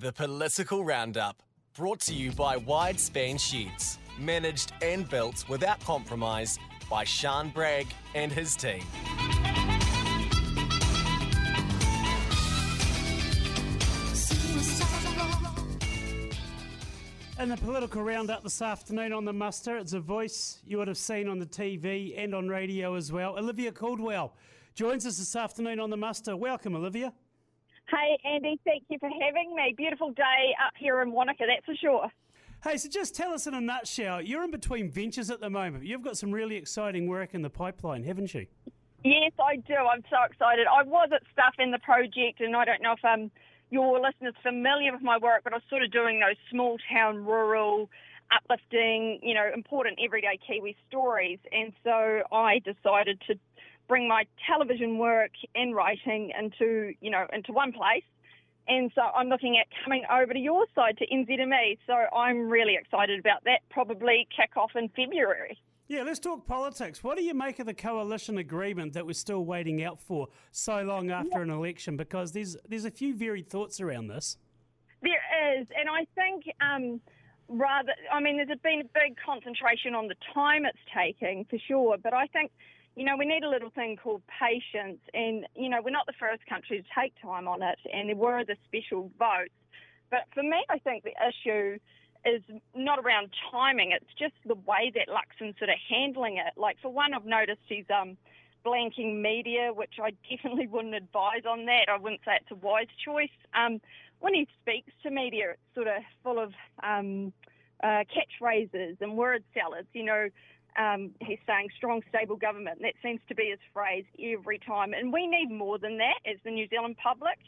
The Political Roundup, brought to you by Widespan Sheds, managed and built without compromise by Sean Bragg and his team. In the political roundup this afternoon on the muster, it's a voice you would have seen on the TV and on radio as well. Olivia Caldwell joins us this afternoon on the muster. Welcome, Olivia. Hey, Andy, thank you for having me. Beautiful day up here in Wanaka, that's for sure. Hey, so just tell us in a nutshell, you're in between ventures at the moment. You've got some really exciting work in the pipeline, haven't you? Yes, I do. I'm so excited. I was at Stuff in the project, and I don't know if um, your listeners familiar with my work, but I was sort of doing those small town, rural, uplifting, you know, important everyday Kiwi stories. And so I decided to bring my television work and writing into, you know, into one place. And so I'm looking at coming over to your side to NZME. So I'm really excited about that. Probably kick off in February. Yeah, let's talk politics. What do you make of the coalition agreement that we're still waiting out for so long after yeah. an election? Because there's there's a few varied thoughts around this. There is, and I think um, rather, I mean, there's been a big concentration on the time it's taking for sure, but I think. You know, we need a little thing called patience, and you know, we're not the first country to take time on it, and there were the special votes. But for me, I think the issue is not around timing. It's just the way that Luxon's sort of handling it. Like for one, I've noticed he's um, blanking media, which I definitely wouldn't advise on that. I wouldn't say it's a wise choice. Um, when he speaks to media, it's sort of full of um, uh, catchphrases and word salads. You know, um, he's saying strong, stable government. That seems to be his phrase every time. And we need more than that as the New Zealand public.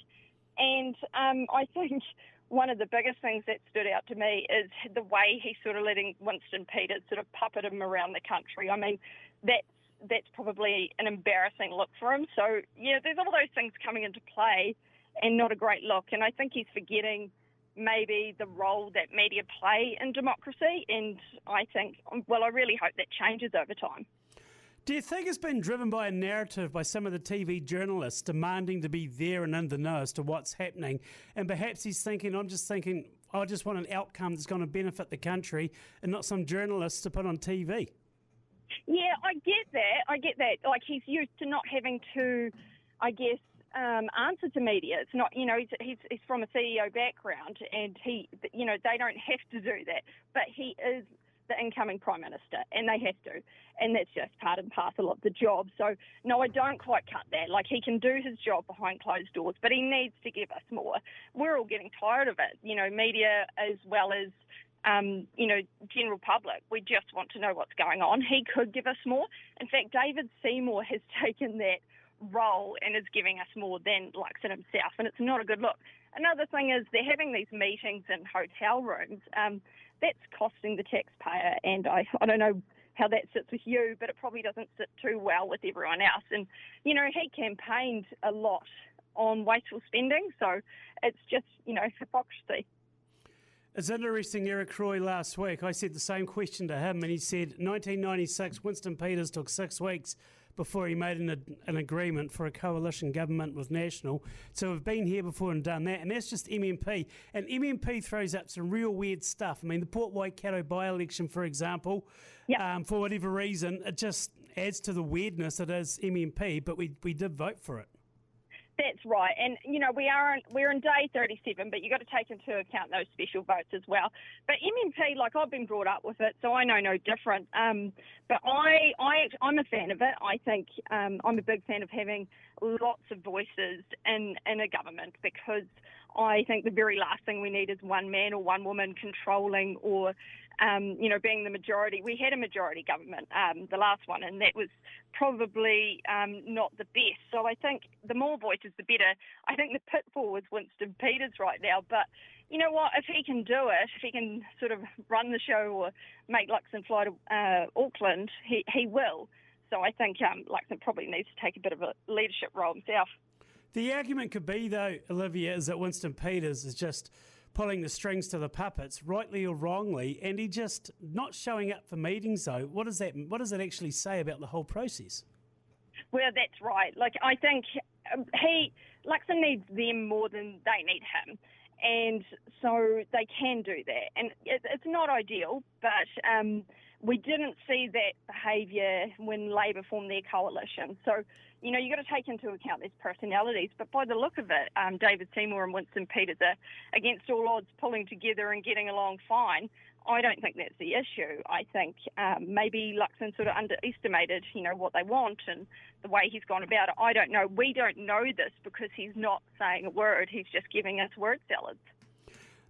And um, I think one of the biggest things that stood out to me is the way he's sort of letting Winston Peters sort of puppet him around the country. I mean, that's that's probably an embarrassing look for him. So yeah, there's all those things coming into play, and not a great look. And I think he's forgetting maybe the role that media play in democracy. And I think, well, I really hope that changes over time. Do you think it's been driven by a narrative by some of the TV journalists demanding to be there and in the know as to what's happening? And perhaps he's thinking, I'm just thinking, I just want an outcome that's going to benefit the country and not some journalists to put on TV. Yeah, I get that. I get that. Like he's used to not having to, I guess, um, answer to media. It's not, you know, he's, he's, he's from a CEO background and he, you know, they don't have to do that. But he is the incoming Prime Minister, and they have to. And that's just part and parcel of the job. So, no, I don't quite cut that. Like, he can do his job behind closed doors, but he needs to give us more. We're all getting tired of it, you know, media as well as um, you know, general public. We just want to know what's going on. He could give us more. In fact, David Seymour has taken that role and is giving us more than Luxon himself, and it's not a good look. Another thing is they're having these meetings in hotel rooms. Um, that's costing the taxpayer, and I, I don't know how that sits with you, but it probably doesn't sit too well with everyone else. And, you know, he campaigned a lot on wasteful spending, so it's just, you know, hypocrisy. It's interesting, Eric Roy last week, I said the same question to him, and he said 1996, Winston Peters took six weeks before he made an, an agreement for a coalition government with National. So we've been here before and done that, and that's just MMP. And MMP throws up some real weird stuff. I mean, the Port Waikato by election, for example, yep. um, for whatever reason, it just adds to the weirdness that is MMP, but we, we did vote for it. That's right, and you know we are we're in day 37, but you've got to take into account those special votes as well. But MMP, like I've been brought up with it, so I know no different. Um, but I, I, I'm a fan of it. I think um, I'm a big fan of having lots of voices in in a government because I think the very last thing we need is one man or one woman controlling or um, you know, being the majority. We had a majority government, um, the last one, and that was probably um, not the best. So I think the more voices, the better. I think the pitfall is Winston Peters right now, but you know what? If he can do it, if he can sort of run the show or make Luxon fly to uh, Auckland, he, he will. So I think um, Luxon probably needs to take a bit of a leadership role himself. The argument could be, though, Olivia, is that Winston Peters is just pulling the strings to the puppets, rightly or wrongly, and he just not showing up for meetings. Though, what does that what does that actually say about the whole process? Well, that's right. Like I think um, he Luxon needs them more than they need him. and so they can do that. And it, it's not ideal, but um, we didn't see that behaviour when Labor formed their coalition. So, you know, you've got to take into account these personalities. But by the look of it, um, David Seymour and Winston Peters are against all odds pulling together and getting along fine. I don't think that's the issue. I think um, maybe Luxon sort of underestimated, you know, what they want and the way he's gone about it. I don't know. We don't know this because he's not saying a word. He's just giving us word salads.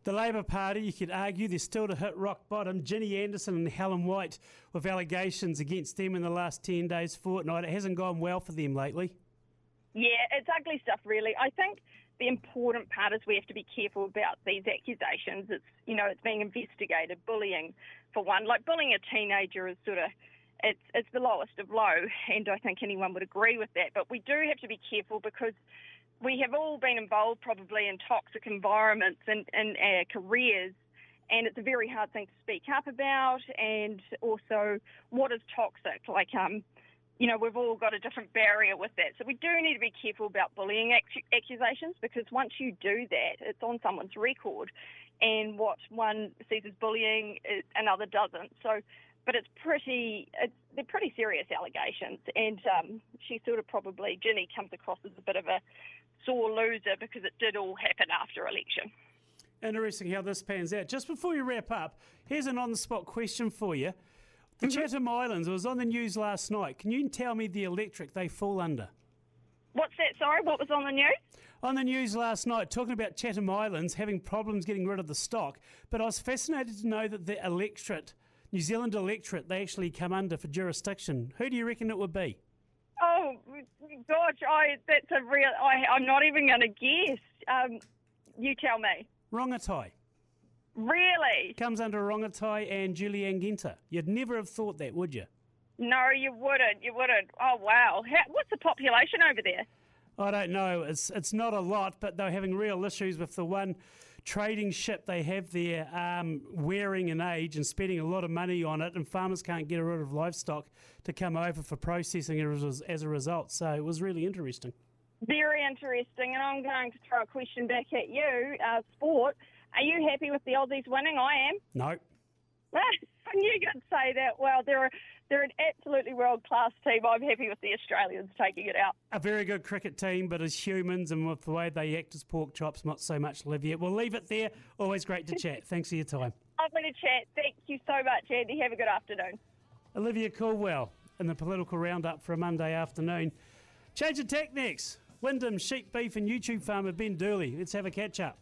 The Labor Party, you could argue, they're still to hit rock bottom. Ginny Anderson and Helen White with allegations against them in the last 10 days, fortnight. It hasn't gone well for them lately. Yeah, it's ugly stuff, really. I think the important part is we have to be careful about these accusations. It's, you know, it's being investigated. Bullying, for one. Like, bullying a teenager is sort of it's it's the lowest of low, and I think anyone would agree with that. But we do have to be careful because we have all been involved probably in toxic environments and in our careers, and it's a very hard thing to speak up about. And also, what is toxic? Like, um, you know, we've all got a different barrier with that. So we do need to be careful about bullying accusations because once you do that, it's on someone's record, and what one sees as bullying, another doesn't. So but it's pretty it's they're pretty serious allegations and um, she sort of probably Ginny comes across as a bit of a sore loser because it did all happen after election. Interesting how this pans out. Just before you wrap up, here's an on the spot question for you. The mm-hmm. Chatham Islands was on the news last night. Can you tell me the electric they fall under? What's that? Sorry, what was on the news? On the news last night, talking about Chatham Islands having problems getting rid of the stock, but I was fascinated to know that the electorate New Zealand electorate they actually come under for jurisdiction. Who do you reckon it would be? Oh gosh, I that's a real. I, I'm not even going to guess. Um, you tell me. Rongotai. Really? Comes under Rongotai and Julie Anne Genter. You'd never have thought that, would you? No, you wouldn't. You wouldn't. Oh wow, How, what's the population over there? I don't know. It's it's not a lot, but they're having real issues with the one trading ship they have there um, wearing an age and spending a lot of money on it, and farmers can't get rid of livestock to come over for processing as a result. So it was really interesting. Very interesting, and I'm going to throw a question back at you. Uh, sport, are you happy with the Aussies winning? I am. No. I knew you'd say that. Well, they're they're an absolutely world class team. I'm happy with the Australians taking it out. A very good cricket team, but as humans and with the way they act as pork chops, not so much Olivia. We'll leave it there. Always great to chat. Thanks for your time. Lovely to chat. Thank you so much, Andy. Have a good afternoon. Olivia Caldwell in the political roundup for a Monday afternoon. Change of tack next. Wyndham, sheep beef, and YouTube farmer Ben Durley. Let's have a catch up.